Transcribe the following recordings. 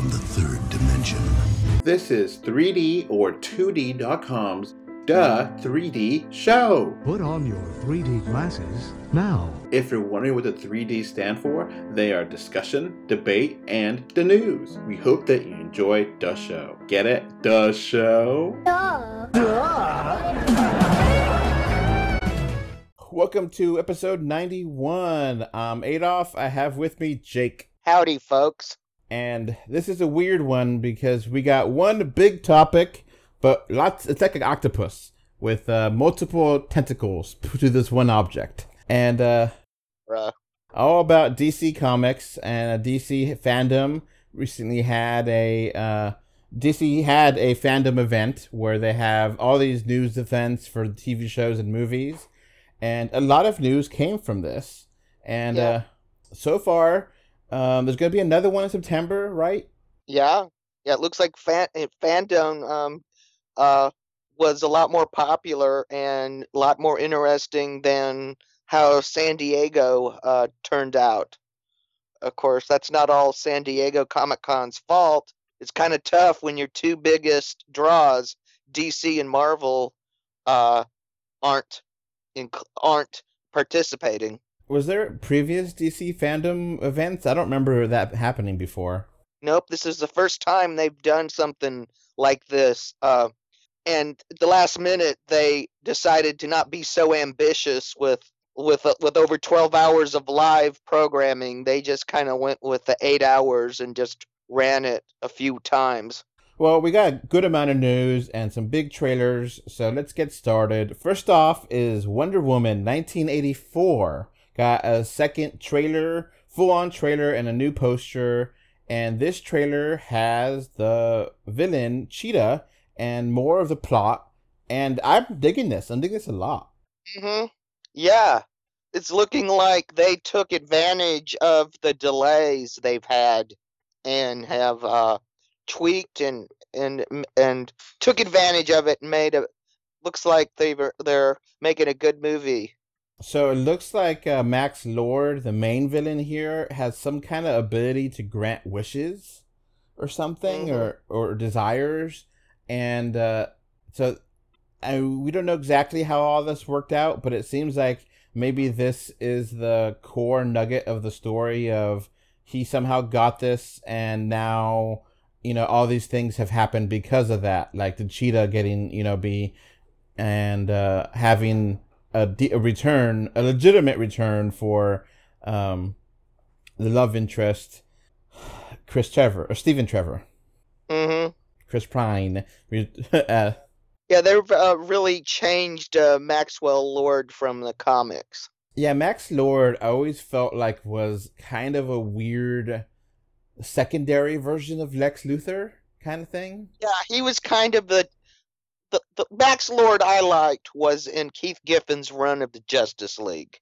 from the third dimension. This is 3D or 2D.com's Duh 3D Show. Put on your 3D glasses now. If you're wondering what the 3D stand for, they are discussion, debate, and the news. We hope that you enjoy the show. Get it? The show? Duh. Duh. Welcome to episode 91. I'm Adolf. I have with me Jake. Howdy, folks. And this is a weird one because we got one big topic, but lots. It's like an octopus with uh, multiple tentacles to this one object. And uh, Bruh. all about DC Comics and a DC fandom. Recently had a uh, DC had a fandom event where they have all these news events for TV shows and movies, and a lot of news came from this. And Yeah. uh, so far, um, there's going to be another one in September, right? Yeah, yeah. It looks like fan eh, fandom um uh was a lot more popular and a lot more interesting than how San Diego uh turned out. Of course, that's not all San Diego Comic Con's fault. It's kind of tough when your two biggest draws, DC and Marvel, uh aren't inc- aren't participating. Was there previous DC fandom events? I don't remember that happening before. Nope, this is the first time they've done something like this. Uh, and at the last minute, they decided to not be so ambitious with with uh, with over 12 hours of live programming. They just kind of went with the eight hours and just ran it a few times. Well, we got a good amount of news and some big trailers, so let's get started. First off is Wonder Woman 1984. Got a second trailer, full on trailer, and a new poster. And this trailer has the villain, Cheetah, and more of the plot. And I'm digging this. I'm digging this a lot. Mm-hmm. Yeah, it's looking like they took advantage of the delays they've had and have uh, tweaked and and and took advantage of it and made a. Looks like they were they're making a good movie. So it looks like uh, Max Lord, the main villain here, has some kind of ability to grant wishes or something Mhm. or or desires, and uh, so I, we don't know exactly how all this worked out, but it seems like maybe this is the core nugget of the story of he somehow got this, and now you know all these things have happened because of that, like the cheetah getting you know be and uh, having a, de- a return, a legitimate return for um, the love interest, Chris Trevor or Stephen Trevor, hmm Chris Pine. Re- uh, Yeah, they've uh, really changed uh, Maxwell Lord from the comics. yeah, Max Lord. I always felt like was kind of a weird secondary version of Lex Luthor kind of thing. Yeah, he was kind of the the, the Max Lord I liked was in Keith Giffen's run of the Justice League.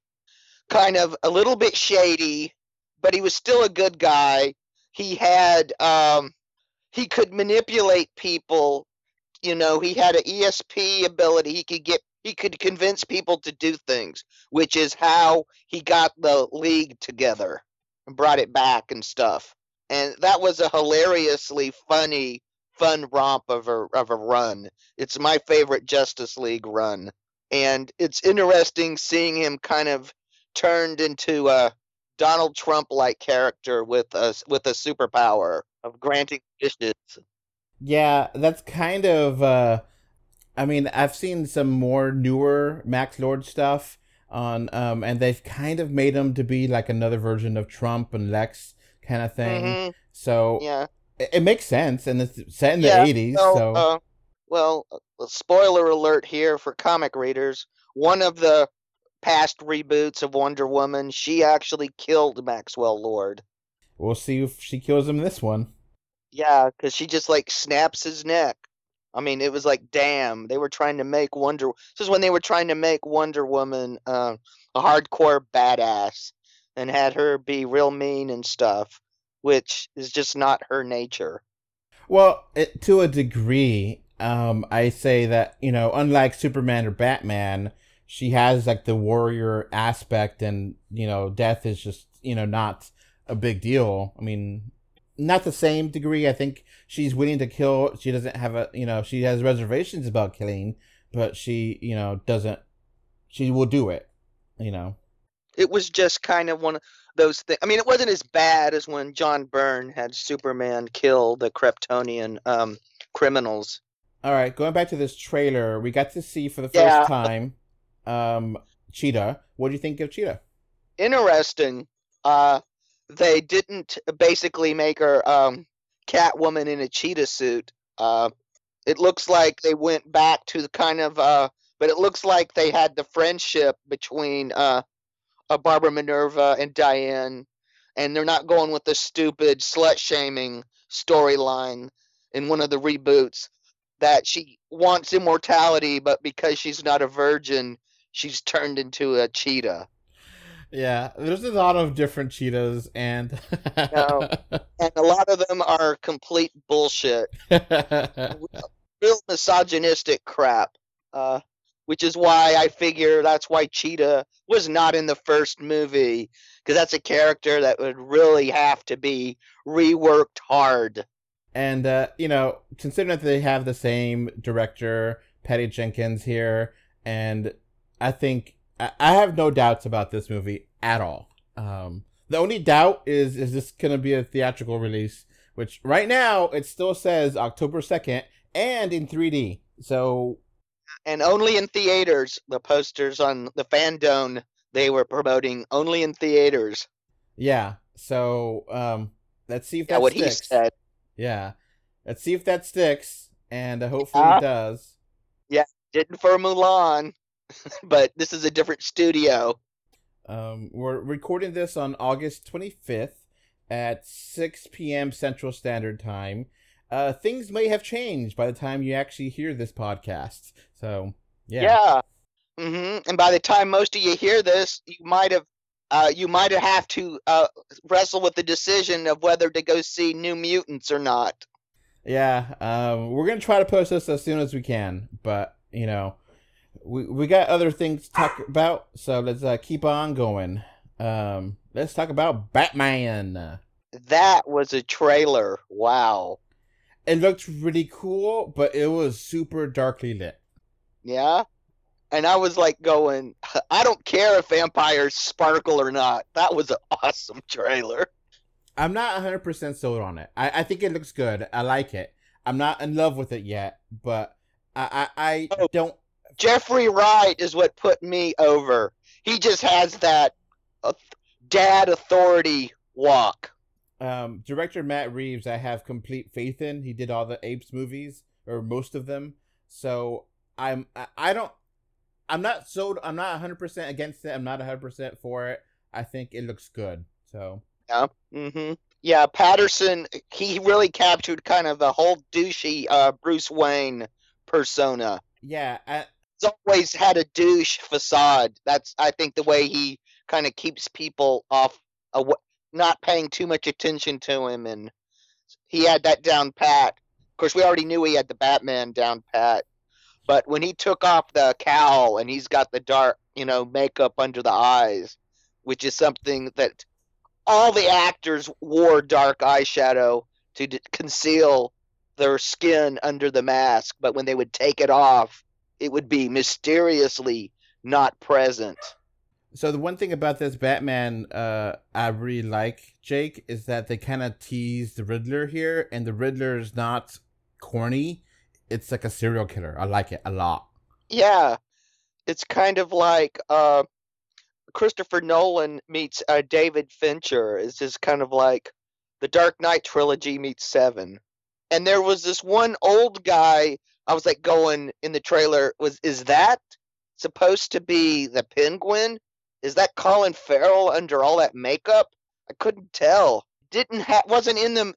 Kind of a little bit shady, but he was still a good guy. He had um he could manipulate people, you know, he had an ESP ability. He could get he could convince people to do things, which is how he got the league together and brought it back and stuff. And that was a hilariously funny fun romp of a of a run. It's my favorite Justice League run, and it's interesting seeing him kind of turned into a Donald Trump like character with a with a superpower of granting wishes. Yeah, that's kind of. Uh, I mean, I've seen some more newer Max Lord stuff on, um, and they've kind of made him to be like another version of Trump and Lex kind of thing. Mhm, So Yeah. It, makes sense, and it's set in the Yeah, '80s. So, so uh, well, uh, spoiler alert here for comic readers. One of the past reboots of Wonder Woman, she actually killed Maxwell Lord. we'll see if she kills him this one. Yeah, because she just like snaps his neck. I mean, it was like, damn, they were trying to make Wonder. This is when they were trying to make Wonder Woman uh, a hardcore badass and had her be real mean and stuff, which is just not her nature. Well, it, to a degree, um, I say that you know, unlike Superman or Batman, she has like the warrior aspect, and you know, death is just you know not a big deal. I mean, not the same degree. I think she's willing to kill. She doesn't have a, you know, she has reservations about killing, but she, you know, doesn't. She will do it. You know. It was just kind of one of those things. I mean, it wasn't as bad as when John Byrne had Superman kill the Kryptonian um, criminals. All right, going back to this trailer, we got to see for the first Yeah. time, um, Cheetah. What do you think of Cheetah? Interesting. Uh, they didn't basically make her um, Catwoman in a cheetah suit. Uh, it looks like they went back to the kind of, uh, but it looks like they had the friendship between uh, uh, Barbara Minerva and Diane, and they're not going with the stupid slut shaming storyline in one of the reboots that she wants immortality, but because she's not a virgin, she's turned into a cheetah. Yeah, there's a lot of different cheetahs, and No. And a lot of them are complete bullshit. real misogynistic crap. Uh, which is why I figure that's why Cheetah was not in the first movie because that's a character that would really have to be reworked hard. and uh, you know, considering that they have the same director, Patty Jenkins here, and I think I, I have no doubts about this movie at all. Um, the only doubt is is this gonna be a theatrical release? Which right now it still says October second and in 3D. So And only in theaters, the posters on the FanDome they were promoting only in theaters. yeah, so um, let's see if Yeah, that what sticks. he said. Yeah, let's see if that sticks, and uh, hopefully Uh, it does. Yeah, didn't for Mulan, but this is a different studio. Um, we're recording this on August 25th at 6 p.m. Central Standard Time. Uh, things may have changed by the time you actually hear this podcast. So, yeah. Yeah. Mm-hmm. And by the time most of you hear this, you might have uh, you might have to uh, wrestle with the decision of whether to go see New Mutants or not. Yeah, um, we're going to try to post this as soon as we can, but, you know, we, we got other things to talk about, so let's uh, keep on going. Um, let's talk about Batman. That was a trailer. Wow. It looked really cool, but it was super darkly lit. Yeah. And I was like going, I don't care if vampires sparkle or not. That was an awesome trailer. I'm not 100% sold on it. I, I think it looks good. I like it. I'm not in love with it yet, but I I, I Oh. don't. Jeffrey Wright is what put me over. He just has that uh, dad authority walk. Um, director Matt Reeves, I have complete faith in. He did all the Apes movies or most of them, so I'm I, I don't. I'm not sold. I'm not 100% against it. I'm not 100% for it. I think it looks good. So Yeah. mm-hmm. Yeah, Pattinson, he really captured kind of the whole douchey uh, Bruce Wayne persona. yeah, I, He's always had a douche facade. That's, I think, the way he kind of keeps people off, aw- not paying too much attention to him. And he had that down pat. Of course, we already knew he had the Batman down pat. But when he took off the cowl and he's got the dark, you know, makeup under the eyes, which is something that all the actors wore dark eyeshadow to d- conceal their skin under the mask, but when they would take it off, it would be mysteriously not present. So the one thing about this Batman uh I really like, Jake, is that they kind of tease the Riddler here, and the Riddler is not corny. It's like a serial killer. I like it a lot. Yeah, it's kind of like uh, Christopher Nolan meets uh, David Fincher. It's just kind of like the Dark Knight trilogy meets Seven. And there was this one old guy. I was like going in the trailer. Was is that supposed to be the Penguin? Is that Colin Farrell under all that makeup? I couldn't tell. Didn't ha- wasn't in the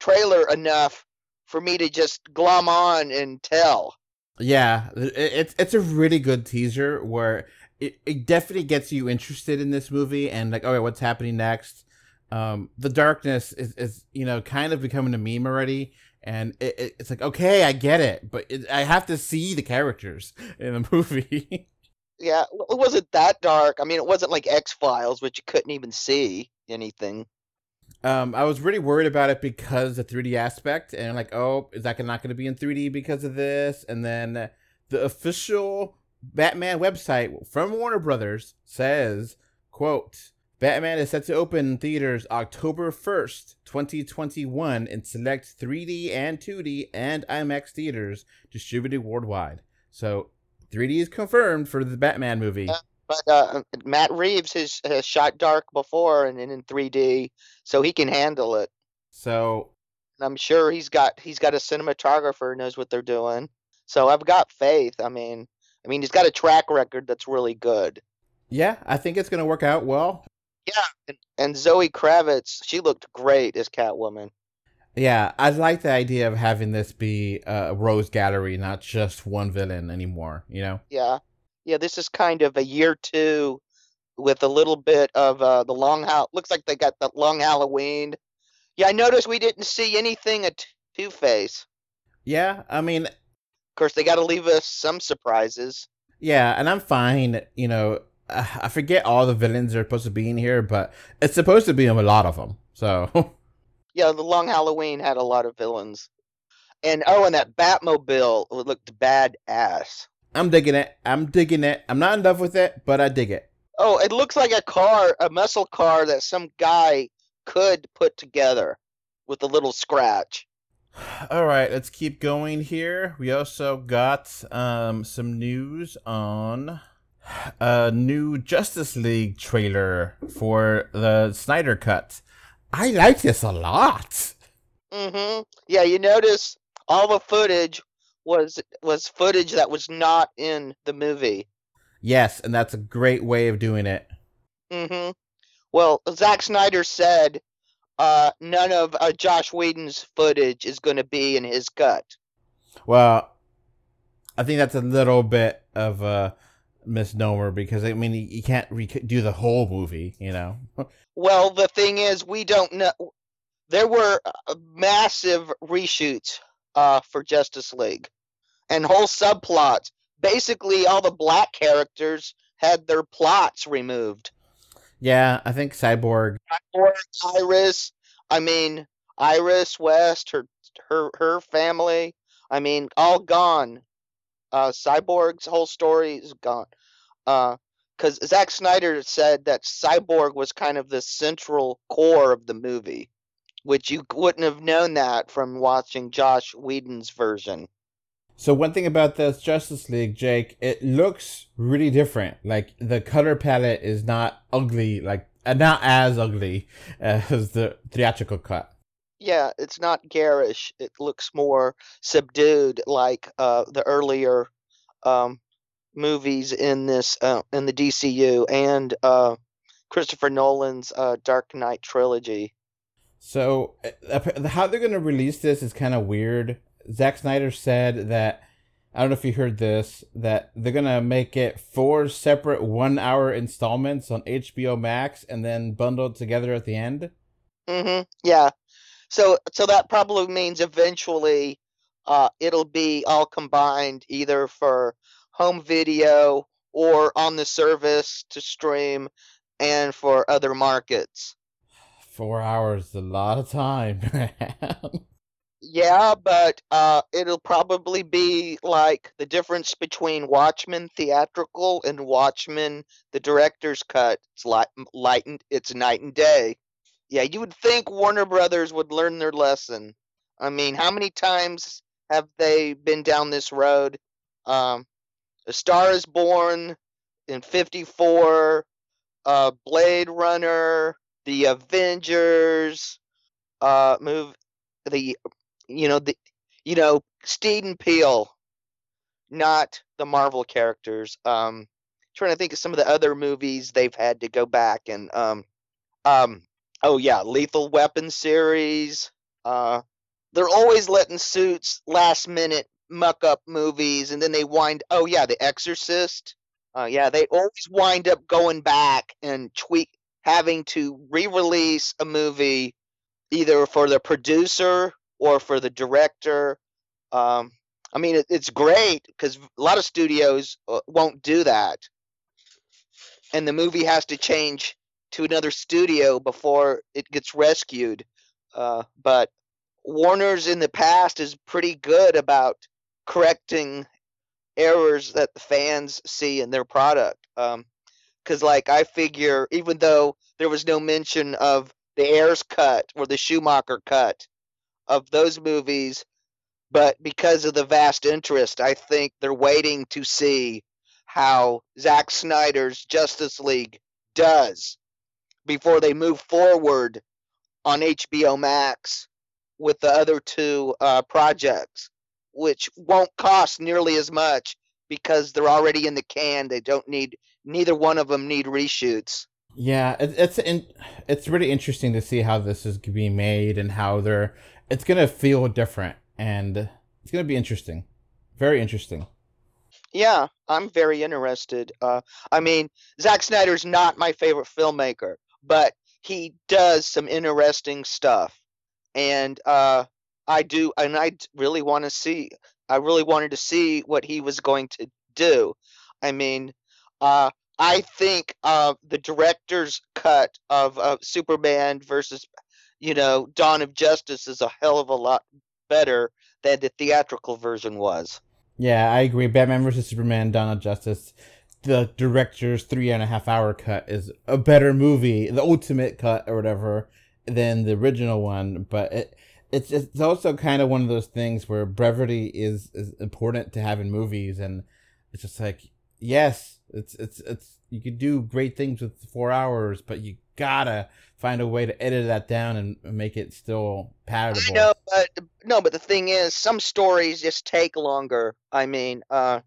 trailer enough for me to just glom on and tell. Yeah, it's it's a really good teaser where it, it definitely gets you interested in this movie and like, okay, what's happening next? Um, the darkness is, is you know kind of becoming a meme already, and it, it, it's like, okay, I get it, but I have to see the characters in the movie. Yeah, it wasn't that dark. I mean, it wasn't like X Files, which you couldn't even see anything. Um, I was really worried about it because the 3D aspect, and like, oh, is that not going to be in 3D because of this? And then the official Batman website from Warner Brothers says, "quote Batman is set to open theaters October 1st, 2021 in select 3D and 2D and IMAX theaters distributed worldwide." So 3D is confirmed for the Batman movie. Yeah. But uh, Matt Reeves has, has shot Dark before and in 3D, so he can handle it. So I'm sure he's got he's got a cinematographer who knows what they're doing. So I've got faith. I mean, I mean he's got a track record that's really good. Yeah, I think it's gonna work out well. Yeah, and, and Zoe Kravitz, she looked great as Catwoman. Yeah, I like the idea of having this be a rogues gallery, not just one villain anymore. You know? Yeah, yeah. This is kind of a year two with a little bit of uh, the long how. Looks like they got the long Halloween. Yeah, I noticed we didn't see anything at Two Face. Yeah, I mean, of course they got to leave us some surprises. Yeah, and I'm fine. You know, I forget all the villains are supposed to be in here, but it's supposed to be a lot of them. So. yeah, the Long Halloween had a lot of villains. And oh, and that Batmobile looked badass. I'm digging it. I'm digging it. I'm not in love with it, but I dig it. Oh, it looks like a car, a muscle car that some guy could put together with a little scratch. All right, let's keep going here. We also got um, some news on a new Justice League trailer for the Snyder Cut. I like this a lot. Mm-hmm. Yeah, you notice all the footage was was footage that was not in the movie. Yes, and that's a great way of doing it. Mm-hmm. Well, Zack Snyder said uh, none of uh, Joss Whedon's footage is going to be in his cut. Well, I think that's a little bit of a misnomer because I mean you can't do the whole movie, you know. Well, the thing is, we don't know. There were uh, massive reshoots uh, for Justice League, and whole subplots. Basically, all the black characters had their plots removed. Yeah, I think Cyborg. Cyborg, Iris. I mean, Iris West, her her her family. I mean, all gone. Uh, Cyborg's whole story is gone. Uh, because Zack Snyder said that Cyborg was kind of the central core of the movie, which you wouldn't have known that from watching Joss Whedon's version. So one thing about this Justice League, Jake, it looks really different. Like the color palette is not ugly, like uh, not as ugly as the theatrical cut. Yeah, it's not garish. It looks more subdued, like uh, the earlier um, movies in this uh, in the DCU and uh, Christopher Nolan's uh, Dark Knight trilogy. So uh, how they're going to release this is kind of weird. Zack Snyder said that I don't know if you heard this that they're going to make it four separate 1-hour installments on HBO Max and then bundled together at the end. Mhm. Yeah. So so that probably means eventually uh, it'll be all combined either for home video or on the service to stream and for other markets. Four hours is a lot of time. yeah, but uh, it'll probably be like the difference between Watchmen theatrical and Watchmen the director's cut. It's light, light and, it's night and day. Yeah, you would think Warner Brothers would learn their lesson. I mean, how many times have they been down this road? Um, a Star is Born in 54, uh, Blade Runner, The Avengers, uh, move the, you know, the, you know, Steed and Peel, not the Marvel characters. Um, trying to think of some of the other movies they've had to go back and, um, um, oh yeah, Lethal Weapon series. Uh, they're always letting suits last minute muck up movies and then they wind oh yeah the exorcist uh, yeah they always wind up going back and tweak having to re-release a movie either for the producer or for the director um, i mean it, it's great because a lot of studios uh, won't do that and the movie has to change to another studio before it gets rescued. Uh, but Warner's in the past is pretty good about correcting errors that the fans see in their product. Um, because like I figure, even though there was no mention of the Ayers cut or the Schumacher cut of those movies, but because of the vast interest, I think they're waiting to see how Zack Snyder's Justice League does before they move forward on HBO Max with the other two uh, projects, which won't cost nearly as much because they're already in the can. They don't need neither one of them need reshoots. Yeah, it, it's in, it's really interesting to see how this is being made and how they're. It's gonna feel different, and it's gonna be interesting, very interesting. Yeah, I'm very interested. Uh, I mean, Zack Snyder's not my favorite filmmaker, but he does some interesting stuff, and uh, I do, and I really want to see. I really wanted to see what he was going to do. I mean, uh, I think uh, the director's cut of uh, Superman versus, you know, Dawn of Justice is a hell of a lot better than the theatrical version was. Yeah, I agree. Batman versus Superman, Dawn of Justice. The director's three and a half hour cut is a better movie, the ultimate cut or whatever, than the original one. But it, it's it's also kind of one of those things where brevity is is important to have in movies, and it's just like yes, it's it's it's you could do great things with four hours, but you gotta find a way to edit that down and make it still palatable. I know, but no, but the thing is, some stories just take longer. I mean, uh,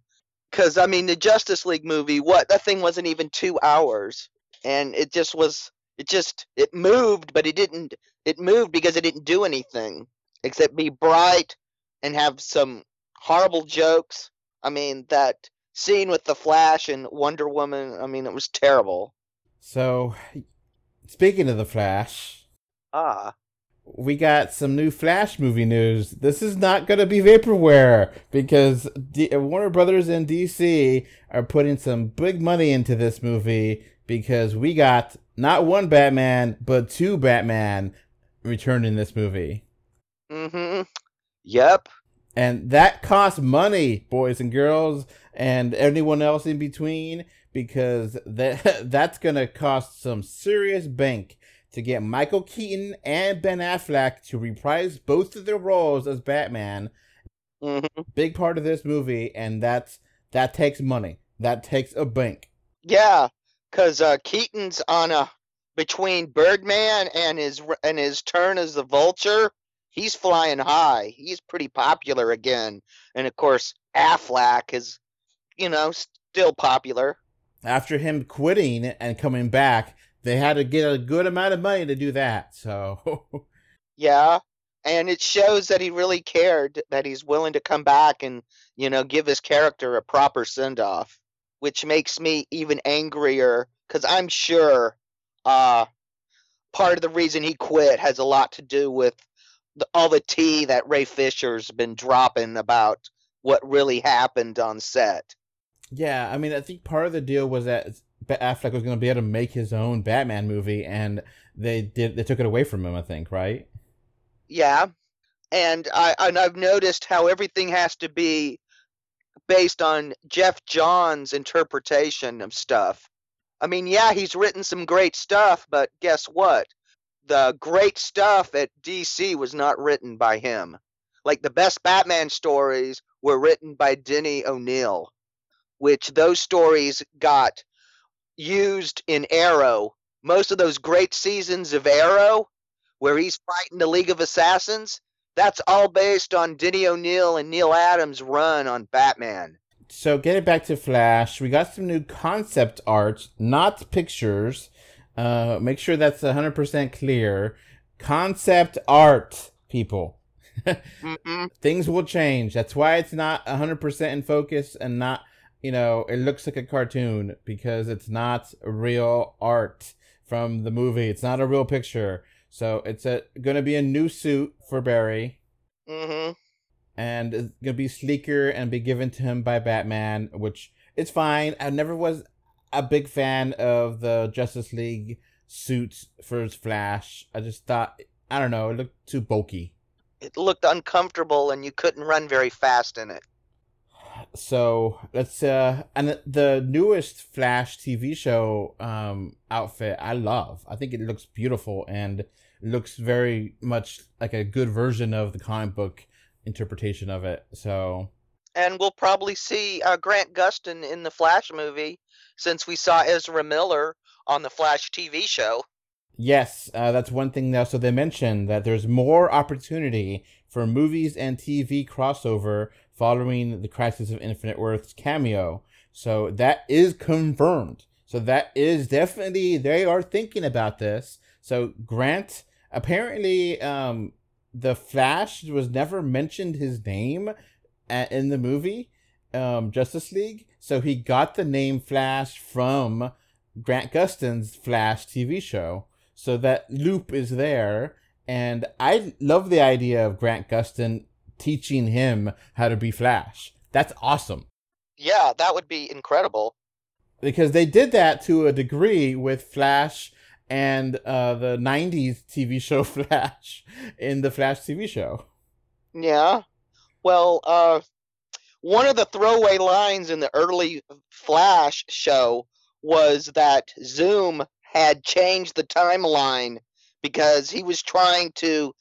because I mean, the Justice League movie, what that thing wasn't even two hours, and it just was. It just it moved, but it didn't. It moved because it didn't do anything except be bright and have some horrible jokes. I mean, that scene with the Flash and Wonder Woman. I mean, it was terrible. So, speaking of the Flash, Ah, we got some new Flash movie news. This is not going to be vaporware because D- Warner Brothers and DC are putting some big money into this movie because we got not one Batman but two Batman returned in this movie. mm-hmm. Yep. And that costs money, boys and girls, and anyone else in between, because that that's gonna cost some serious bank to get Michael Keaton and Ben Affleck to reprise both of their roles as Batman. Mm-hmm. Big part of this movie, and that's that takes money. That takes a bank. Yeah, because uh, Keaton's on a between Birdman and his and his turn as the Vulture. He's flying high. He's pretty popular again, and of course Affleck is, you know, still popular. After him quitting and coming back, they had to get a good amount of money to do that. So Yeah, and it shows that he really cared. That he's willing to come back and you know give his character a proper send off, which makes me even angrier because I'm sure uh, part of the reason he quit has a lot to do with the, all the tea that Ray Fisher's been dropping about what really happened on set. Yeah, I mean, I think part of the deal was that Affleck was going to be able to make his own Batman movie, and they did. They took it away from him. I think, right? Yeah, and I and I've noticed how everything has to be based on Geoff Johns' interpretation of stuff. I mean, yeah, he's written some great stuff, but guess what? The great stuff at DC was not written by him. Like the best Batman stories were written by Denny O'Neil, which those stories got used in Arrow. Most of those great seasons of Arrow, where he's fighting the League of Assassins, that's all based on Denny O'Neil and Neal Adams' run on Batman. So getting back to Flash, we got some new concept art, not pictures. Uh, make sure that's hundred percent clear. Concept art, people. Things will change. That's why it's not hundred percent in focus and not, you know, it looks like a cartoon because it's not real art from the movie. It's not a real picture. So it's a gonna be a new suit for Barry Mm-hmm. and it's gonna be sleeker and be given to him by Batman, which it's fine. I never was a big fan of the Justice League suits for his Flash. I just thought I don't know, it looked too bulky. It looked uncomfortable, and you couldn't run very fast in it. So let's uh and the newest Flash TV show um outfit I love. I think it looks beautiful and looks very much like a good version of the comic book interpretation of it. So and we'll probably see uh, Grant Gustin in the Flash movie since we saw Ezra Miller on the Flash TV show. Yes, uh, that's one thing. Now, so they mentioned that there's more opportunity for movies and TV crossover following the Crisis of Infinite Earths cameo. So that is confirmed. So that is definitely they are thinking about this. So Grant apparently um the Flash was never mentioned his name at, in the movie um Justice League. So he got the name Flash from Grant Gustin's Flash TV show. So that loop is there and I love the idea of Grant Gustin teaching him how to be Flash. That's awesome. Yeah, that would be incredible. Because they did that to a degree with Flash and uh, the 90s TV show Flash in the Flash TV show. Yeah. Well, uh, one of the throwaway lines in the early Flash show was that Zoom had changed the timeline because he was trying to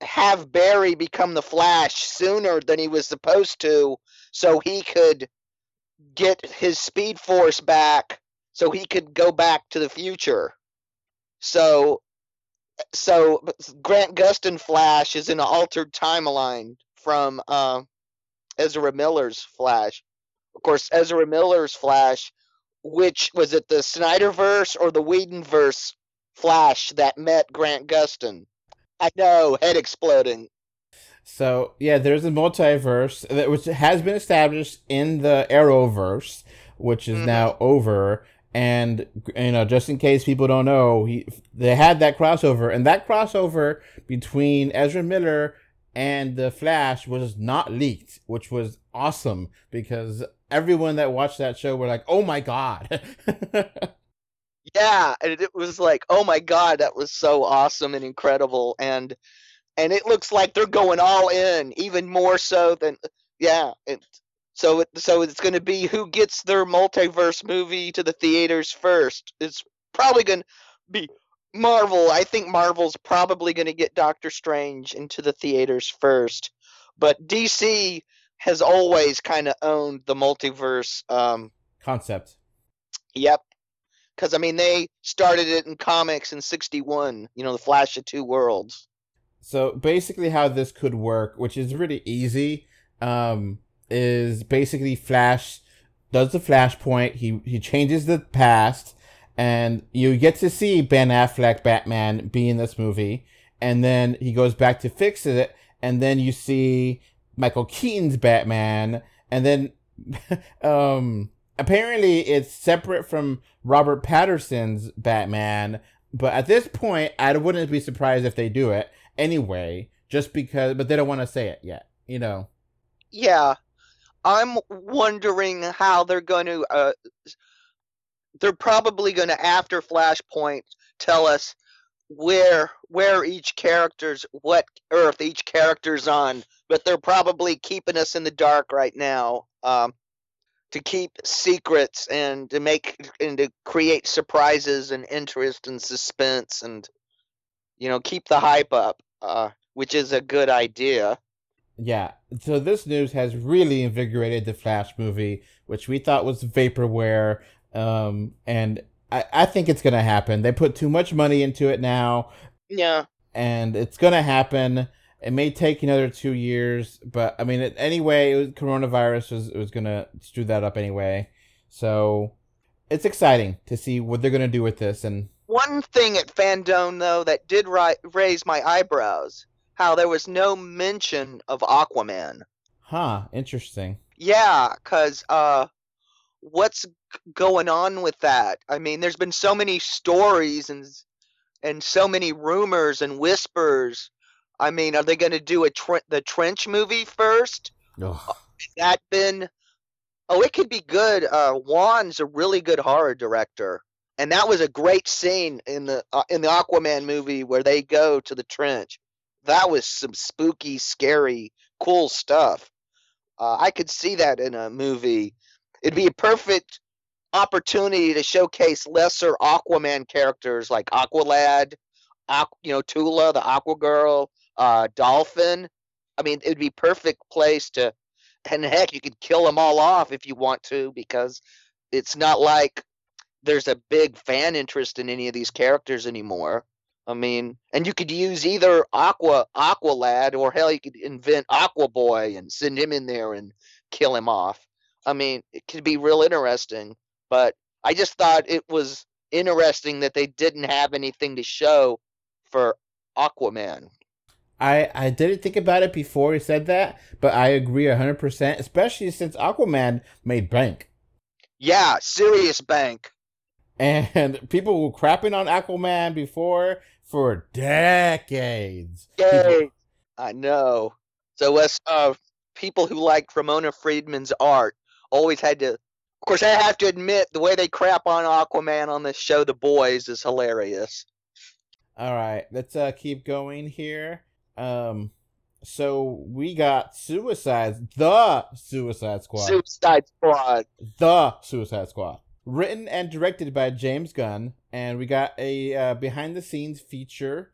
have Barry become the Flash sooner than he was supposed to so he could get his speed force back so he could go back to the future. So so Grant Gustin Flash is in an altered timeline from uh, Ezra Miller's Flash. Of course, Ezra Miller's Flash, which was it the Snyderverse or the Whedonverse Flash that met Grant Gustin? I know, head exploding. So yeah, there's a multiverse that which has been established in the Arrowverse, which is mm-hmm. now over. And you know, just in case people don't know, he they had that crossover, and that crossover between Ezra Miller and the Flash was not leaked, which was awesome because everyone that watched that show were like, "Oh my god!" yeah, and it was like, "Oh my god, that was so awesome and incredible!" And and it looks like they're going all in, even more so than yeah. It, so it, so it's going to be who gets their multiverse movie to the theaters first. It's probably going to be Marvel. I think Marvel's probably going to get Doctor Strange into the theaters first, but DC has always kind of owned the multiverse um, concept. Yep, because I mean they started it in comics in '61. You know, the Flash of Two Worlds. So basically, how this could work, which is really easy, um, is basically Flash does the Flashpoint. He he changes the past, and you get to see Ben Affleck Batman be in this movie, and then he goes back to fix it, and then you see Michael Keaton's Batman, and then um apparently it's separate from Robert Pattinson's Batman. But at this point, I wouldn't be surprised if they do it anyway, just because. But they don't want to say it yet, you know. Yeah, I'm wondering how they're going to. Uh, they're probably going to after Flashpoint tell us where where each character's what Earth each character's on, but they're probably keeping us in the dark right now. Um, to keep secrets and to make and to create surprises and interest and suspense and you know keep the hype up uh, which is a good idea yeah, so this news has really invigorated the Flash movie, which we thought was vaporware. Um, and I, I think it's gonna happen. They put too much money into it now. Yeah. And it's gonna happen. It may take another two years, but I mean, anyway, it was, coronavirus was was gonna screw that up anyway. So it's exciting to see what they're gonna do with this. And one thing at FanDome though that did ri- raise my eyebrows how there was no mention of Aquaman. Huh, interesting. Yeah, cuz uh what's going on with that? I mean, there's been so many stories and and so many rumors and whispers. I mean, are they going to do a tre- the Trench movie first? Oh. That been Oh, it could be good. Uh Wan's a really good horror director. and that was a great scene in the uh, in the Aquaman movie where they go to the trench. That was some spooky, scary, cool stuff. Uh, I could see that in a movie. It'd be a perfect opportunity to showcase lesser Aquaman characters like Aqualad, Aqu- you know, Tula, the Aqua Girl, uh, Dolphin. I mean, it'd be perfect place to, and heck, you could kill them all off if you want to because it's not like there's a big fan interest in any of these characters anymore. I mean, and you could use either Aqua Aqua Lad or hell, you could invent Aqua Boy and send him in there and kill him off. I mean, it could be real interesting. But I just thought it was interesting that they didn't have anything to show for Aquaman. I I didn't think about it before he said that, but I agree hundred percent. Especially since Aquaman made bank, Yeah, serious bank. and people were crapping on Aquaman before for decades. Yay! I know. So us uh people who like Ramona Fradon's art always had to of course I have to admit the way they crap on Aquaman on this show The Boys is hilarious. All right, let's uh keep going here. Um, so we got Suicide, the Suicide Squad, Suicide Squad. the Suicide Squad, written and directed by James Gunn, and we got a uh, behind the scenes feature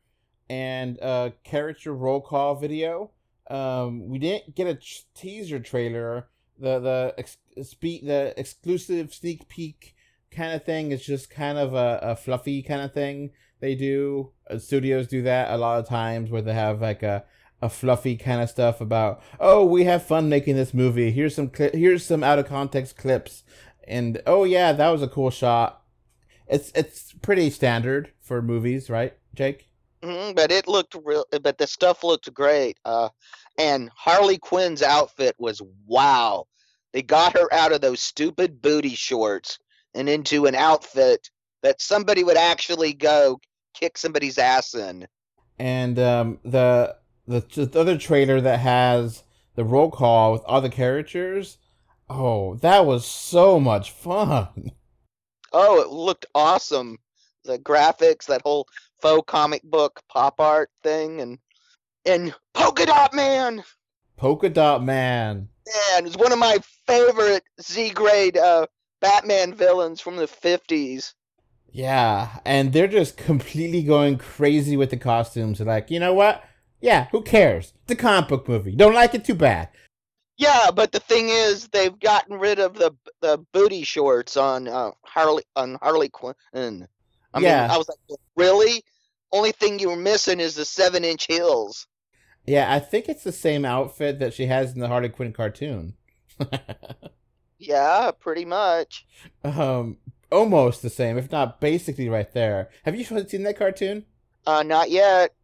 and a character roll call video. Um, we didn't get a ch- teaser trailer. The the ex- spe- the exclusive sneak peek kind of thing is just kind of a, a fluffy kind of thing they do. Uh, studios do that a lot of times where they have like a a fluffy kind of stuff about oh we have fun making this movie. Here's some cli- here's some out of context clips, and oh yeah that was a cool shot. It's it's pretty standard for movies, right, Jake? hmm but it looked real. But the stuff looked great. Uh, and Harley Quinn's outfit was wow. They got her out of those stupid booty shorts and into an outfit that somebody would actually go kick somebody's ass in. and um, the the the other trailer that has the roll call with all the characters. Oh, that was so much fun. Oh, it looked awesome. The graphics, that whole faux comic book pop art thing, and and Polka Dot Man. Polka Dot Man. Man, it's one of my favorite Z grade uh, Batman villains from the fifties. Yeah, and they're just completely going crazy with the costumes. They're like, you know what? Yeah, who cares? It's a comic book movie. Don't like it? Too bad. Yeah, but the thing is, they've gotten rid of the the booty shorts on uh, Harley on Harley Quinn. I Yeah. mean, I was like, really? Only thing you were missing is the seven inch heels. Yeah, I think it's the same outfit that she has in the Harley Quinn cartoon. Yeah, pretty much. um, almost the same, if not basically right there. Have you seen that cartoon? Uh, not yet.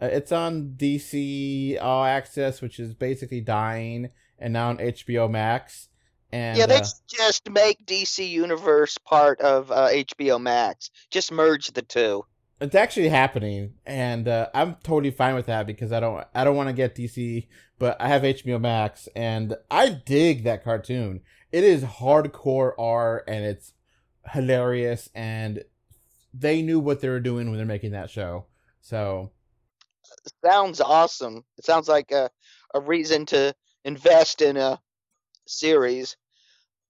Uh, it's on DC All Access, which is basically dying, and now on HBO Max. And yeah, they uh, just make DC Universe part of uh, HBO Max. Just merge the two. it's actually happening, and uh, I'm totally fine with that because I don't I don't want to get DC, but I have HBO Max, and I dig that cartoon. It is hardcore R, and it's hilarious, and they knew what they were doing when they're making that show. So Sounds awesome. It sounds like a, a reason to invest in a series.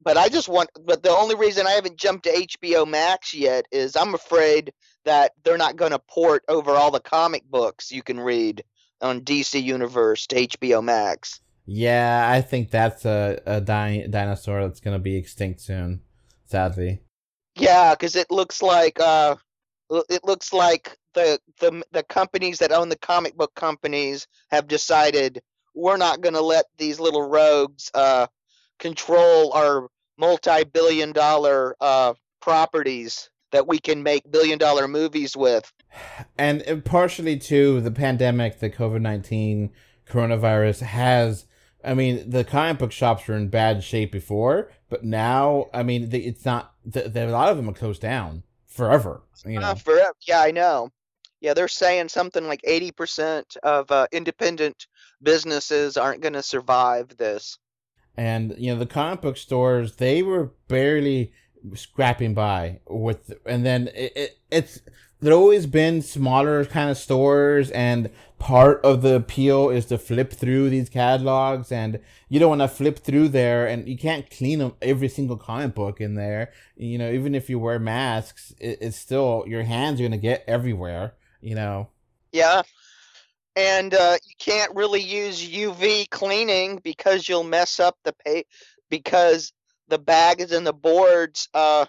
But I just want, but the only reason I haven't jumped to HBO Max yet is I'm afraid that they're not going to port over all the comic books you can read on DC Universe to HBO Max. yeah, I think that's a a dying dinosaur that's gonna be extinct soon. Sadly. Yeah, because it looks like uh, it looks like the the the companies that own the comic book companies have decided we're not going to let these little rogues uh, control our multi-billion dollar uh, properties that we can make billion dollar movies with. and partially too the pandemic the covid-19 coronavirus has i mean the comic book shops were in bad shape before but now i mean it's not the, a lot of them are closed down forever you know Uh, forever. Yeah, I know. Yeah, they're saying something like 80% of uh, independent businesses aren't going to survive this. and you know the comic book stores they were barely scrapping by with, and then it, it it's there always been smaller kind of stores and part of the appeal is to flip through these catalogs and you don't want to flip through there and you can't clean every single comic book in there you know even if you wear masks it, it's still your hands are going to get everywhere you know Yeah. And uh, you can't really use UV cleaning because you'll mess up the pay because the bags and the boards uh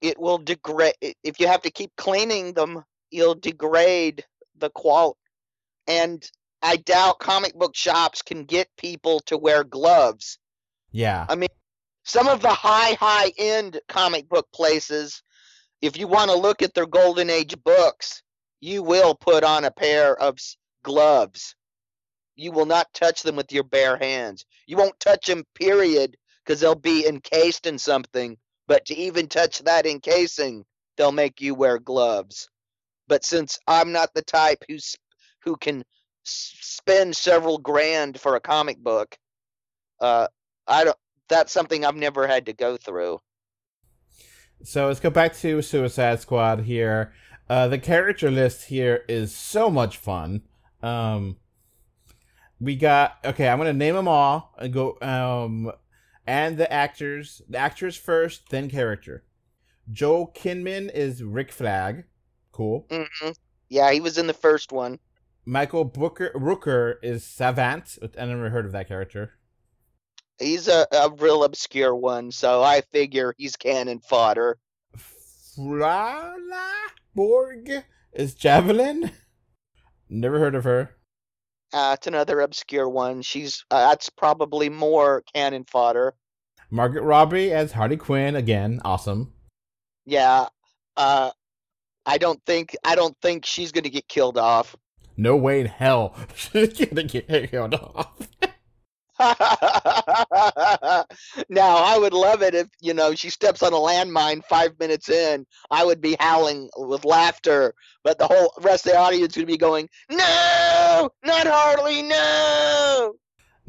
it will degrade if you have to keep cleaning them you'll degrade the qual and I doubt comic book shops can get people to wear gloves. yeah I mean, some of the high, high end comic book places, if you want to look at their golden age books, you will put on a pair of gloves. You will not touch them with your bare hands. You won't touch them, period, because they'll be encased in something. But to even touch that encasing, they'll make you wear gloves. But since I'm not the type who's who can spend several grand for a comic book, uh, I don't. That's something I've never had to go through. So let's go back to Suicide Squad here. Uh, the character list here is so much fun. Um, we got okay. I'm gonna name them all and go. Um, and the actors. The actors first, then character. Joel Kinnaman is Rick Flag. Cool. hmm Yeah, he was in the first one. Michael Booker Rooker is Savant. I never heard of that character. He's a, a real obscure one, so I figure he's cannon fodder. Flula Borg is Javelin. Never heard of her. Uh, it's another obscure one. She's uh, that's probably more cannon fodder. Margaret Robbie as Harley Quinn again. Awesome. Yeah. Uh, I don't think I don't think she's gonna get killed off. No way in hell she's gonna get killed off. now I would love it if you know she steps on a landmine five minutes in. I would be howling with laughter, but the whole rest of the audience would be going, "No, not Harley, no!"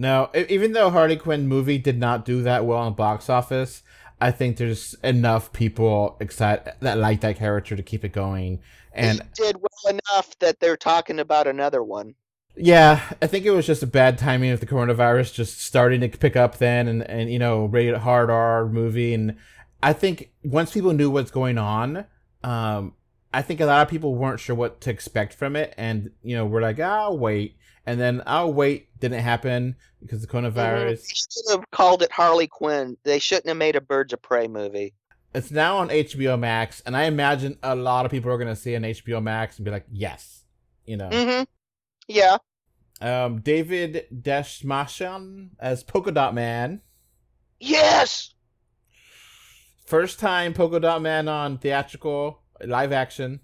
No, even though Harley Quinn movie did not do that well in box office, I think there's enough people excited that like that character to keep it going. And it did well enough that they're talking about another one. yeah, I think it was just a bad timing of the coronavirus just starting to pick up then, and and you know rated hard R movie, and I think once people knew what's going on, um, I think a lot of people weren't sure what to expect from it, and you know we're like, I'll wait, and then I'll wait didn't happen because the coronavirus. They should have called it Harley Quinn. They shouldn't have made a Birds of Prey movie. It's now on HBO Max, and I imagine a lot of people are gonna see it on HBO Max and be like, "Yes," you know. Mm-hmm. Yeah. Um, David Dastmalchian as Polka Dot Man, Yes. first time Polka Dot Man on theatrical live action.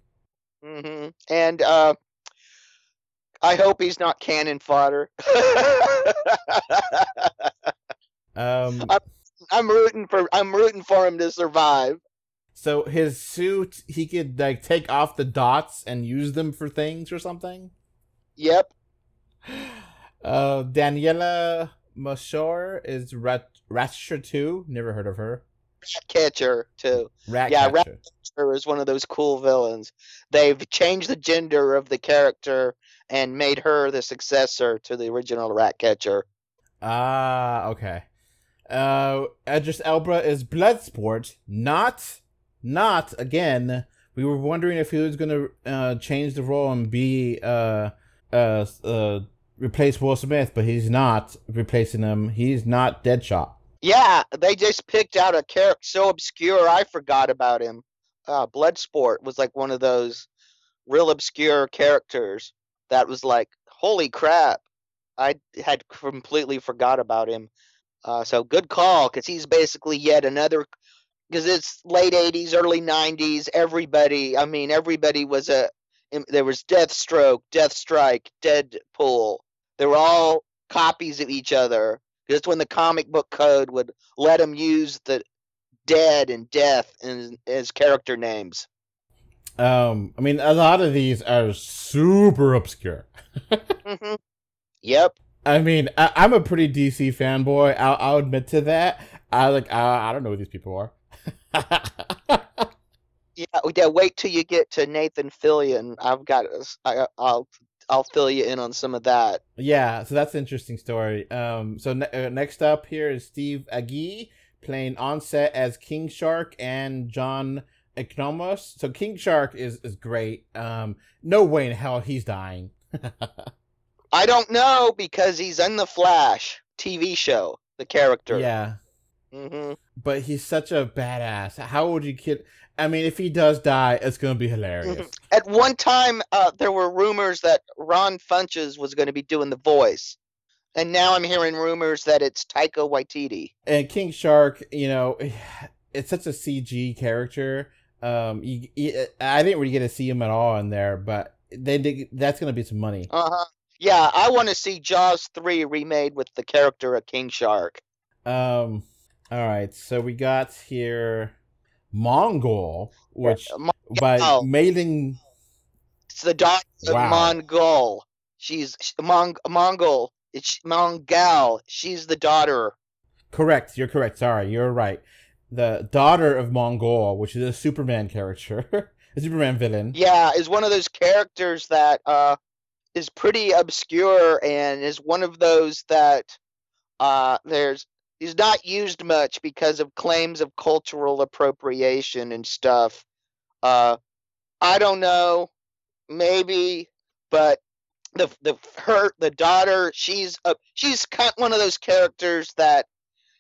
Mm hmm And uh, I hope he's not cannon fodder. Um, I'm rooting for I'm rooting for him to survive. so his suit, he could like take off the dots and use them for things or something. Yep. Uh, Daniela Melchior is Rat Ratcher two. Never heard of her. Catcher too. Rat Yeah, Rat- Catcher. Her is one of those cool villains. They've changed the gender of the character and made her the successor to the original Ratcatcher. Ah, okay. Uh, Idris Elba is Bloodsport. Not, not again. We were wondering if he was gonna uh change the role and be uh uh uh replace Will Smith, but he's not replacing him. He's not Deadshot. Yeah, they just picked out a character so obscure I forgot about him. Uh, Bloodsport was like one of those real obscure characters that was like, holy crap, I had completely forgot about him. Uh, so good call, because he's basically yet another. Because it's late '80s, early '90s. Everybody, I mean, everybody was a. There was Deathstroke, Deathstrike, Deadpool. They were all copies of each other. Just when the comic book code would let them use the dead and death in, as character names. Um, I mean, a lot of these are super obscure. hmm Yep. I mean, I, I'm a pretty DC fanboy. I'll, I'll admit to that. I like, I, I don't know who these people are. Yeah, yeah. Wait till you get to Nathan Fillion. I've got. I, I'll I'll fill you in on some of that. yeah, so that's an interesting story. Um, so ne- uh, next up here is Steve Agee playing Onset as King Shark and John Economos. So King Shark is is great. Um, no way in hell he's dying. I don't know because he's in the Flash TV show. The character. yeah, hmm but he's such a badass. How would you kid? I mean, if he does die, it's gonna be hilarious. At one time, uh, there were rumors that Ron Funches was going to be doing the voice, and now I'm hearing rumors that it's Taika Waititi. and King Shark, you know, it's such a CG character. Um, you, you- I didn't really get to see him at all in there, but they did. That's gonna be some money. Uh huh. Yeah, I want to see Jaws three remade with the character of King Shark. Um, all right, so we got here Mongol, which Mo- by mailing. It's the daughter Wow. of Mongol. She's Mong Mongol. It's Mongol. She's the daughter. Correct, you're correct. Sorry, you're right. The daughter of Mongol, which is a Superman character, a Superman villain. Yeah, is one of those characters that uh is pretty obscure and is one of those that uh there's he's not used much because of claims of cultural appropriation and stuff. Uh I don't know, maybe, but the the her the daughter she's a she's kind one of those characters that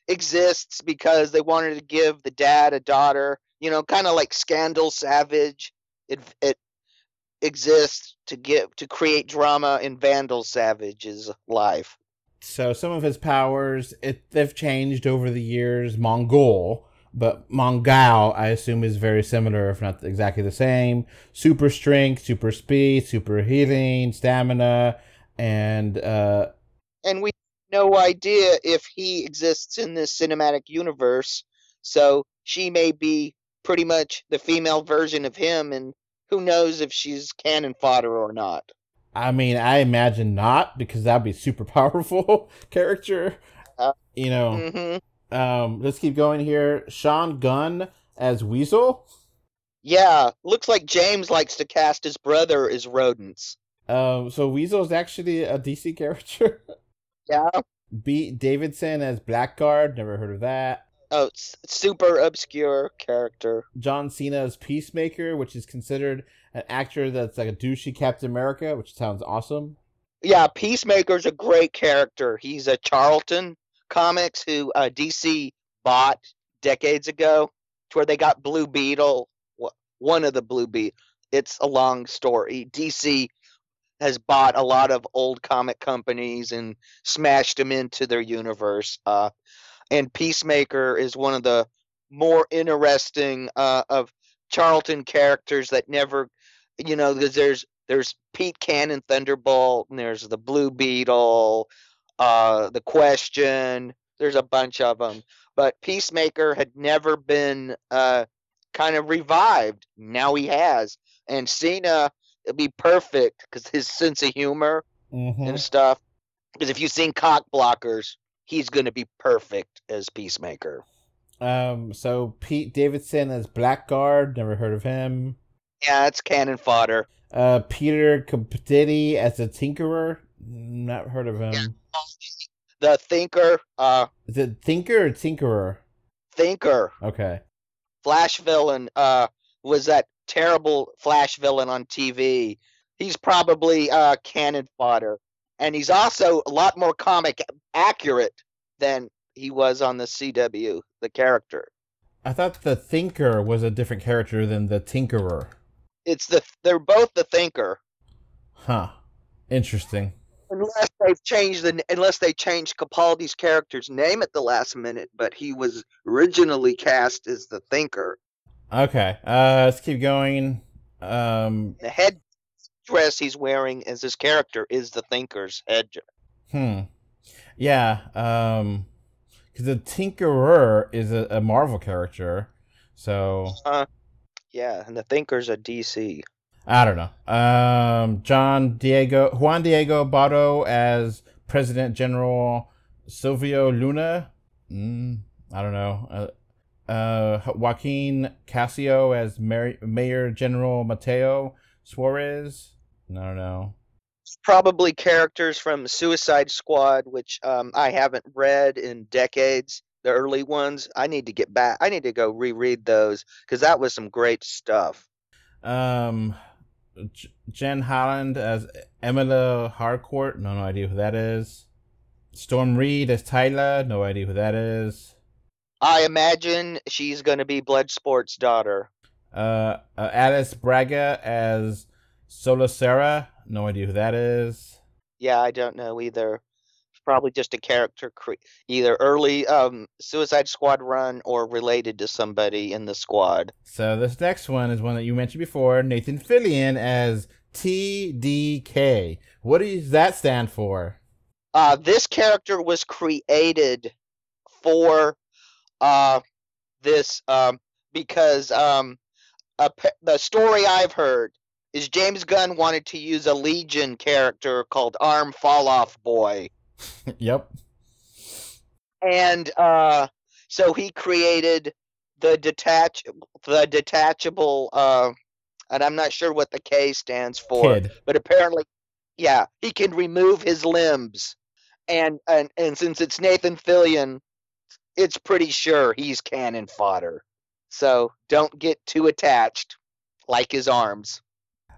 exists because they wanted to give the dad a daughter, you know, kind of like Scandal Savage. It it exists to give to create drama in Vandal Savage's life. So some of his powers, it they've changed over the years. Mongol, but Mongol, I assume, is very similar, if not exactly the same. Super strength, super speed, super healing, stamina, and uh, And we no idea if he exists in this cinematic universe. So she may be pretty much the female version of him and who knows if she's cannon fodder or not. I mean, I imagine not because that'd be super powerful character. Uh, you know, hmm um, let's keep going here. Sean Gunn as Weasel. Yeah, looks like James likes to cast his brother as rodents. Um, so Weasel is actually a DC character. Yeah. B. Davidson as Blackguard. Never heard of that. Oh, super obscure character. John Cena as Peacemaker, which is considered an actor that's like a douchey Captain America, which sounds awesome. Yeah, Peacemaker's a great character. He's a Charlton Comics who uh, DC bought decades ago, to where they got Blue Beetle, one of the Blue Beetle. It's a long story. DC has bought a lot of old comic companies and smashed them into their universe. Uh, and Peacemaker is one of the more interesting uh, of Charlton characters that never, you know, because there's there's Pete Cannon Thunderbolt, and there's the Blue Beetle, uh, the Question. There's a bunch of them, but Peacemaker had never been uh, kind of revived. Now he has, and Cena it'd be perfect because his sense of humor Mm-hmm. and stuff. Because if you've seen Cock Blockers, he's gonna be perfect as Peacemaker. Um, so Pete Davidson as Blackguard. Never heard of him. Yeah, it's cannon fodder. Uh, Peter Capaldi as a Tinkerer. Not heard of him. Yeah. The Thinker, uh, Is it Thinker or Tinkerer? Thinker, Okay. Flash villain, uh, was that terrible Flash villain on TV. He's probably uh cannon fodder, and he's also a lot more comic accurate than he was on the CW. The character. I thought the Thinker was a different character than the Tinkerer. It's the they're both the Thinker. Huh. Interesting. unless they've changed the unless they changed Capaldi's character's name at the last minute, but he was originally cast as the Thinker. Okay. Uh, let's keep going. Um, The head dress he's wearing as his character is the Thinker's head. Hmm. Yeah. Um, because the Tinkerer is a, a Marvel character, so Uh, Yeah, and the Thinker's a DC. I don't know. Um, John Diego Juan Diego Botto as President General Silvio Luna. Mm, I don't know. Uh, Joaquin Cosio as Mayor, Mayor General Mateo Suarez. No, no, no. Probably characters from Suicide Squad, which um, I haven't read in decades. The early ones. I need to get back. I need to go reread those because that was some great stuff. Um, J- Jen Holland as Emilia Harcourt. No, no idea who that is. Storm Reid as Tyla. No idea who that is. I imagine she's going to be Bloodsport's daughter. Uh, uh, Alice Braga as Solacera. No idea who that is. Yeah, I don't know either. Probably just a character, cre- either early um, Suicide Squad run or related to somebody in the squad. So this next one is one that you mentioned before, Nathan Fillion as TDK. What does that stand for? Uh, this character was created for uh, this um, because um, a, the story I've heard is James Gunn wanted to use a Legion character called Arm Fall Off Boy. yep. And uh, so he created the detach the detachable uh, and I'm not sure what the K stands for, Kid. but apparently yeah, he can remove his limbs. And and and since it's Nathan Fillion, it's pretty sure he's cannon fodder. So don't get too attached like his arms.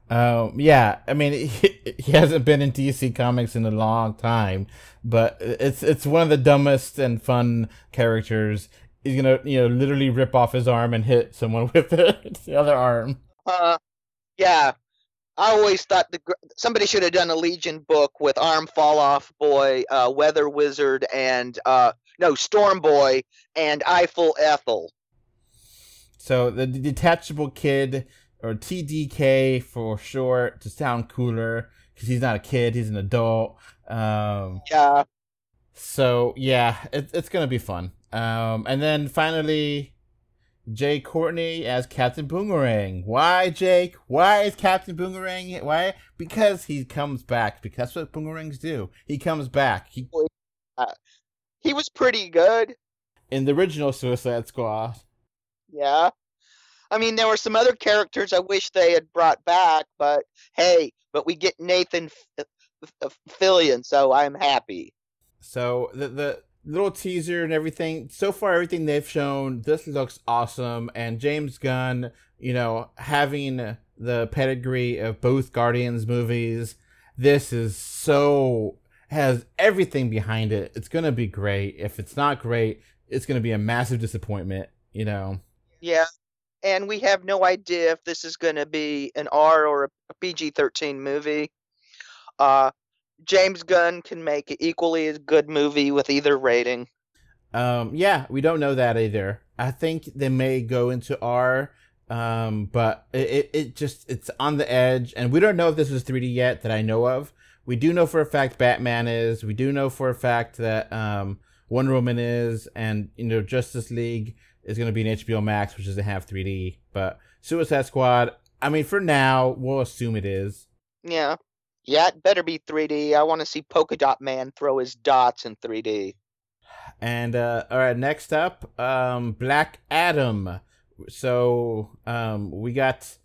Um, yeah, I mean, he, he hasn't been in DC Comics in a long time, but it's it's one of the dumbest and fun characters. He's gonna, you know, literally rip off his arm and hit someone with it, the other arm. Uh, yeah. I always thought the somebody should have done a Legion book with Arm Fall Off Boy, uh, Weather Wizard, and uh, no Storm Boy and Eiffel Ethel. So the detachable kid or TDK for short to sound cooler because he's not a kid, he's an adult. Um, yeah. So yeah, it, it's gonna be fun. Um, and then finally, Jai Courtney as Captain Boomerang. Why, Jake? Why is Captain Boomerang? Why? Because he comes back. Because that's what boomerangs do. He comes back. He he was pretty good in the original Suicide Squad. Yeah. I mean, there were some other characters I wish they had brought back, but hey, but we get Nathan F- F- Fillion, so I'm happy. So the the little teaser and everything. So far, everything they've shown, this looks awesome. And James Gunn, you know, having the pedigree of both Guardians movies, this is so has everything behind it. It's gonna be great. If it's not great, it's gonna be a massive disappointment. You know. Yeah, and we have no idea if this is going to be an R or a PG 13 movie. Uh, James Gunn can make equally a good movie with either rating. Um, yeah, we don't know that either. I think they may go into R, um, but it, it, it just it's on the edge, and we don't know if this is 3D yet that I know of. We do know for a fact Batman is. We do know for a fact that um, Wonder Woman is, and you know Justice League is going to be an HBO Max, which doesn't have 3D. But Suicide Squad, I mean, for now, we'll assume it is. Yeah. Yeah, it better be 3D. I want to see Polka Dot Man throw his dots in 3D. And uh, all right, next up, um, Black Adam. So um, we got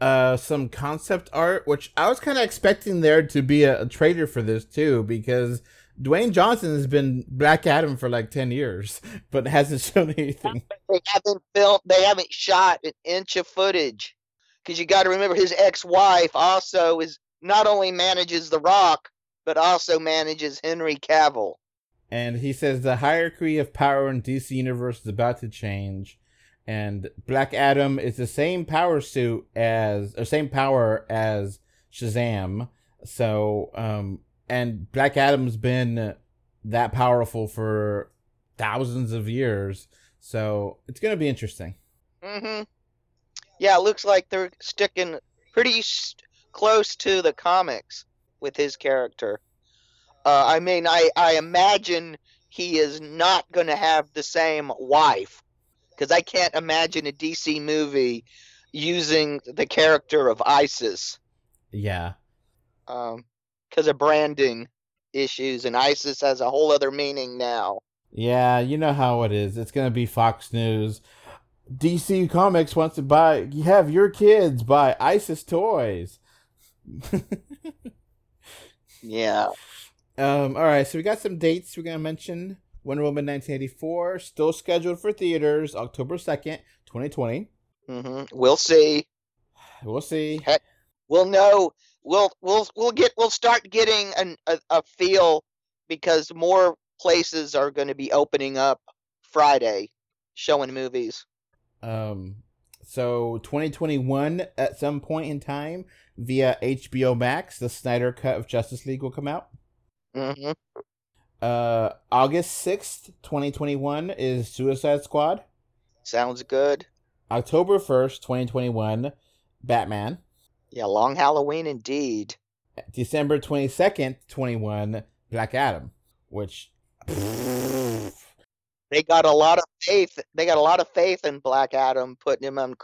uh, some concept art, which I was kind of expecting there to be a, a trailer for this too, because Dwayne Johnson has been Black Adam for like ten years, but hasn't shown anything. They haven't filmed. They haven't shot an inch of footage, because you got to remember his ex-wife also is not only manages The Rock, but also manages Henry Cavill. And he says the hierarchy of power in DC Universe is about to change, and Black Adam is the same power suit as or same power as Shazam. So um, and Black Adam's been that powerful for thousands of years, so it's gonna be interesting. Mm-hmm. Yeah, it looks like they're sticking pretty st- close to the comics with his character. Uh, I mean, I I imagine he is not to have the same wife because I can't imagine a DC movie using the character of Isis. Yeah. Um, because of branding issues, and ISIS has a whole other meaning now. Yeah, you know how it is. It's gonna be Fox News. DC Comics wants to buy have your kids buy ISIS toys. Yeah. Um, all right, so we got some dates we're gonna mention. Wonder Woman 1984, still scheduled for theaters, October 2nd, 2020. Mm-hmm. We'll see. We'll see. We'll know. We'll we'll we'll get we'll start getting an, a a feel because more places are going to be opening up Friday, showing movies. Um, so 2021 at some point in time via HBO Max, the Snyder Cut of Justice League will come out. hmm Uh, August 6th, 2021 is Suicide Squad. Sounds good. October 1st, 2021, Batman. Yeah, long Halloween indeed. December 22nd, 21, Black Adam, which They got a lot of faith. They got a lot of faith in Black Adam, putting him on. Of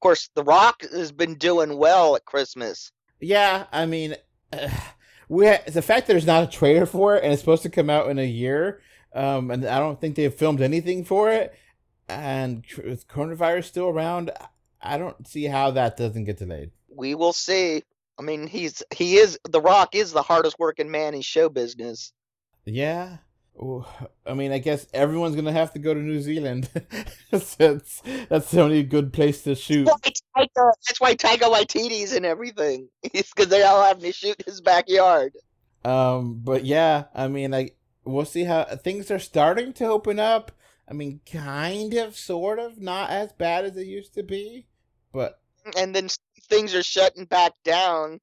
course, The Rock has been doing well at Christmas. yeah, I mean, uh, we ha- the fact that there's not a trailer for it and it's supposed to come out in a year, um, and I don't think they've filmed anything for it, and with coronavirus still around, I don't see how that doesn't get delayed. We will see. I mean, he's he is The Rock is the hardest working man in show business. Yeah. I mean, I guess everyone's gonna have to go to New Zealand. Since that's the only good place to shoot. That's why Tiger, that's why Taika Waititi's and everything. It's because they all have to shoot his backyard. Um, but yeah, I mean, like we'll see how things are starting to open up. I mean, kind of, sort of, not as bad as it used to be, but and then things are shutting back down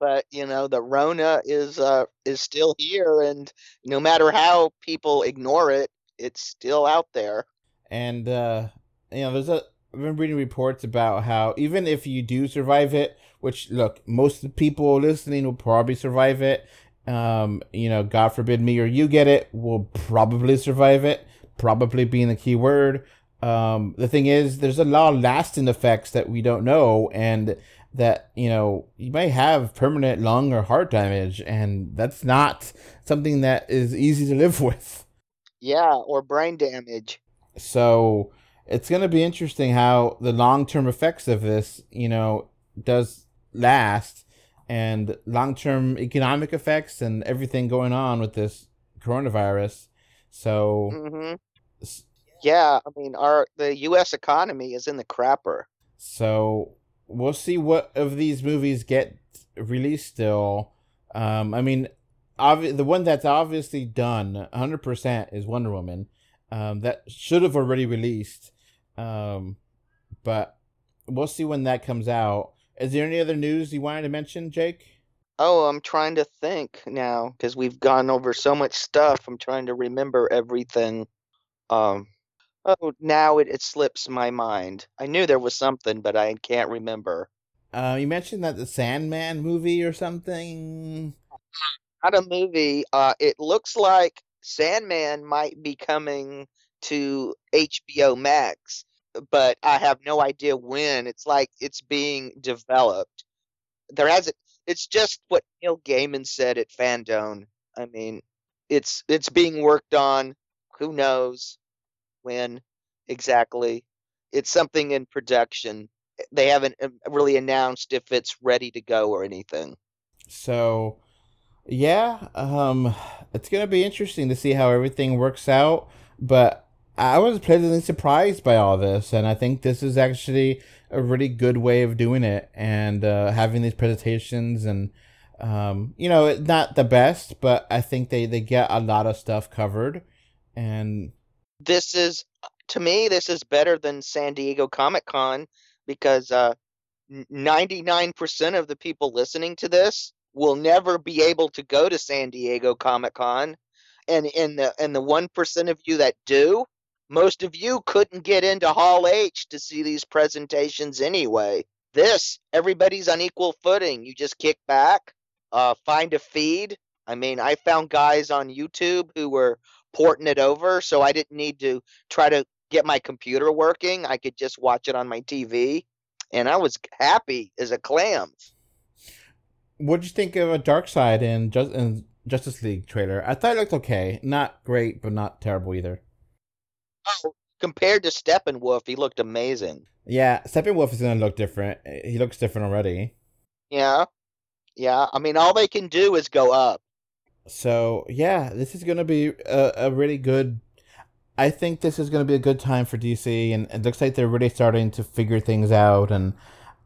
but you know the rona is uh is still here and no matter how people ignore it it's still out there and uh, you know, there's a. I've been reading reports about how even if you do survive it, which look, most of the people listening will probably survive it. Um, you know, God forbid me or you get it, will probably survive it. Probably being the key word. Um, the thing is, there's a lot of lasting effects that we don't know, and that you know you may have permanent lung or heart damage, and that's not something that is easy to live with. yeah or brain damage So it's going to be interesting how the long term effects of this, you know, does last and long term economic effects and everything going on with this coronavirus. So, hmm yeah i mean our the us economy is in the crapper so we'll see what of these movies get released still. Um, I mean, obvi- the one that's obviously done 100% is Wonder Woman. Um, that should have already released. Um, but we'll see when that comes out. Is there any other news you wanted to mention, Jake? oh i'm trying to think now because we've gone over so much stuff i'm trying to remember everything um oh now it, it slips my mind i knew there was something but i can't remember Uh, you mentioned that the Sandman movie or something. not a movie. Uh, it looks like Sandman might be coming to HBO Max, but I have no idea when. It's like it's being developed. There hasn't. It's just what Neil Gaiman said at FanDome. I mean, it's it's being worked on. Who knows when exactly? It's something in production. They haven't uh, really announced if it's ready to go or anything. So, yeah, um, it's gonna be interesting to see how everything works out. But I was pleasantly surprised by all this, and I think this is actually a really good way of doing it and uh, having these presentations and. Um, you know, not the best, but I think they, they get a lot of stuff covered, and this is to me this is better than San Diego Comic Con because uh, 99% of the people listening to this will never be able to go to San Diego Comic Con. And in the and the 1% of you that do most of you couldn't get into Hall H to see these presentations anyway. This everybody's on equal footing. You just kick back uh, find a feed. I mean I found guys on YouTube who were porting it over so I didn't need to try to get my computer working. I could just watch it on my TV and I was happy as a clam. what'd you think of a Dark Side and just and Justice League trailer. I thought it looked okay. Not great, but not terrible either. Oh, compared to Steppenwolf, he looked amazing. Yeah, Steppenwolf is gonna look different. He looks different already. Yeah, yeah. I mean, all they can do is go up. So yeah, this is gonna be a, a really good. I think this is gonna be a good time for DC, and it looks like they're really starting to figure things out, and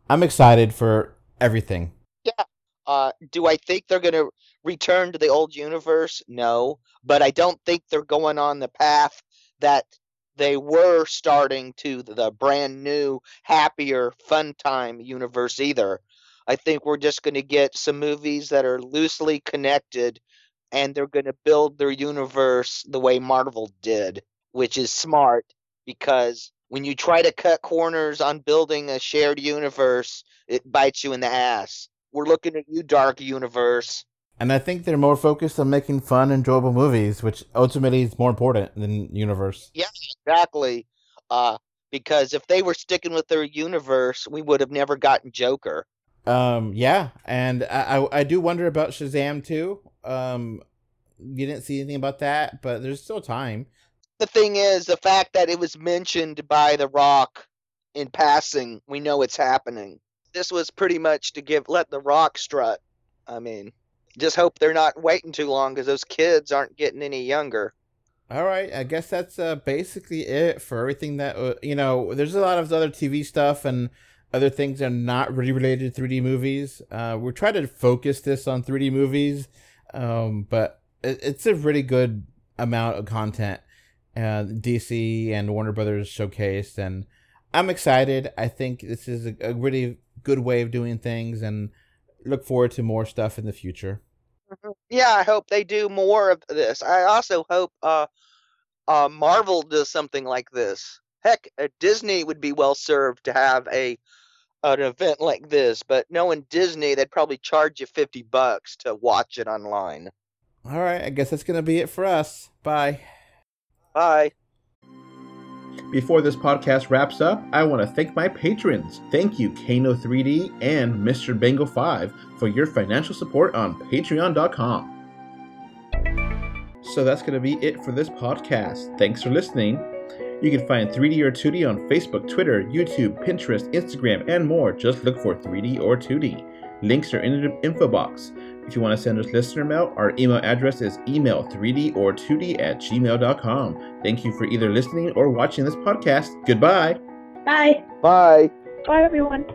I'm excited for everything. Yeah. Uh, do I think they're gonna return to the old universe? No, but I don't think they're going on the path that they were starting to the brand new, happier, fun time universe either. I think we're just going to get some movies that are loosely connected and they're going to build their universe the way Marvel did, which is smart because when you try to cut corners on building a shared universe, it bites you in the ass. We're looking at you, Dark Universe. And I think they're more focused on making fun, enjoyable movies, which ultimately is more important than universe. Yeah, exactly. Uh, because if they were sticking with their universe, we would have never gotten Joker. Um, yeah, and I, I, I do wonder about Shazam too. Um, you didn't see anything about that, but there's still time. The thing is, the fact that it was mentioned by The Rock in passing, we know it's happening. This was pretty much to give let The Rock strut. I mean just hope they're not waiting too long because those kids aren't getting any younger. All right, I guess that's uh, basically it for everything that uh, you know. There's a lot of other TV stuff and other things that are not really related to 3D movies. Uh, we're trying to focus this on 3D movies, um, but it, it's a really good amount of content. Uh, DC and Warner Brothers showcased, and I'm excited. I think this is a, a really good way of doing things, and look forward to more stuff in the future. Mm-hmm. Yeah, I hope they do more of this. I also hope uh, uh, Marvel does something like this. Heck, uh, Disney would be well served to have a an event like this, but knowing Disney, they'd probably charge you fifty bucks to watch it online. All right, I guess that's gonna be it for us. Bye. Bye. Before this podcast wraps up, I want to thank my patrons. Thank you, Kano3D and Mr. Bango 5 for your financial support on patreon.com. So that's going to be it for this podcast. Thanks for listening. You can find 3D or 2D on Facebook, Twitter, YouTube, Pinterest, Instagram, and more. Just look for 3D or 2D. Links are in the info box. If you want to send us listener mail, our email address is email 3D or 2D at gmail.com. Thank you for either listening or watching this podcast. Goodbye. Bye. Bye. Bye, everyone.